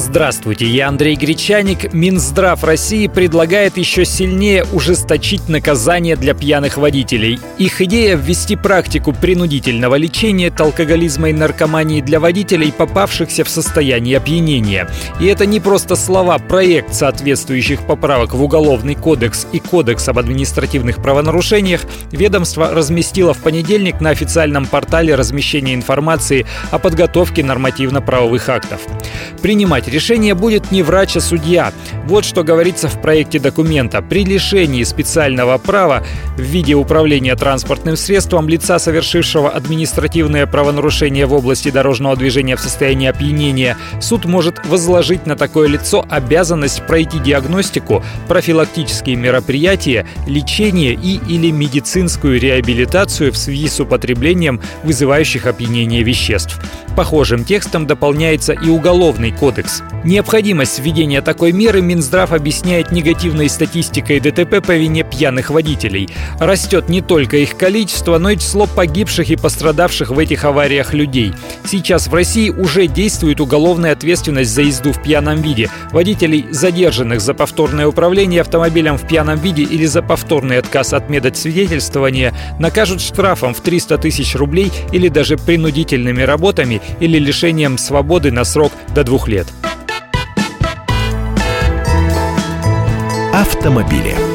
Здравствуйте, я Андрей Гречаник. Минздрав России предлагает еще сильнее ужесточить наказание для пьяных водителей. Их идея – ввести практику принудительного лечения от алкоголизма и наркомании для водителей, попавшихся в состояние опьянения. И это не просто слова. Проект соответствующих поправок в Уголовный кодекс и Кодекс об административных правонарушениях ведомство разместило в понедельник на официальном портале размещения информации о подготовке нормативно-правовых актов. Принимать решение будет не врач, а судья. Вот что говорится в проекте документа. При лишении специального права в виде управления транспортным средством лица, совершившего административное правонарушение в области дорожного движения в состоянии опьянения, суд может возложить на такое лицо обязанность пройти диагностику, профилактические мероприятия, лечение и или медицинскую реабилитацию в связи с употреблением вызывающих опьянение веществ. Похожим текстом дополняется и Уголовный кодекс. Необходимость введения такой меры Минздрав объясняет негативной статистикой ДТП по вине пьяных водителей. Растет не только их количество, но и число погибших и пострадавших в этих авариях людей. Сейчас в России уже действует уголовная ответственность за езду в пьяном виде. Водителей, задержанных за повторное управление автомобилем в пьяном виде или за повторный отказ от медосвидетельствования, накажут штрафом в 300 тысяч рублей или даже принудительными работами или лишением свободы на срок до двух лет. Автомобили.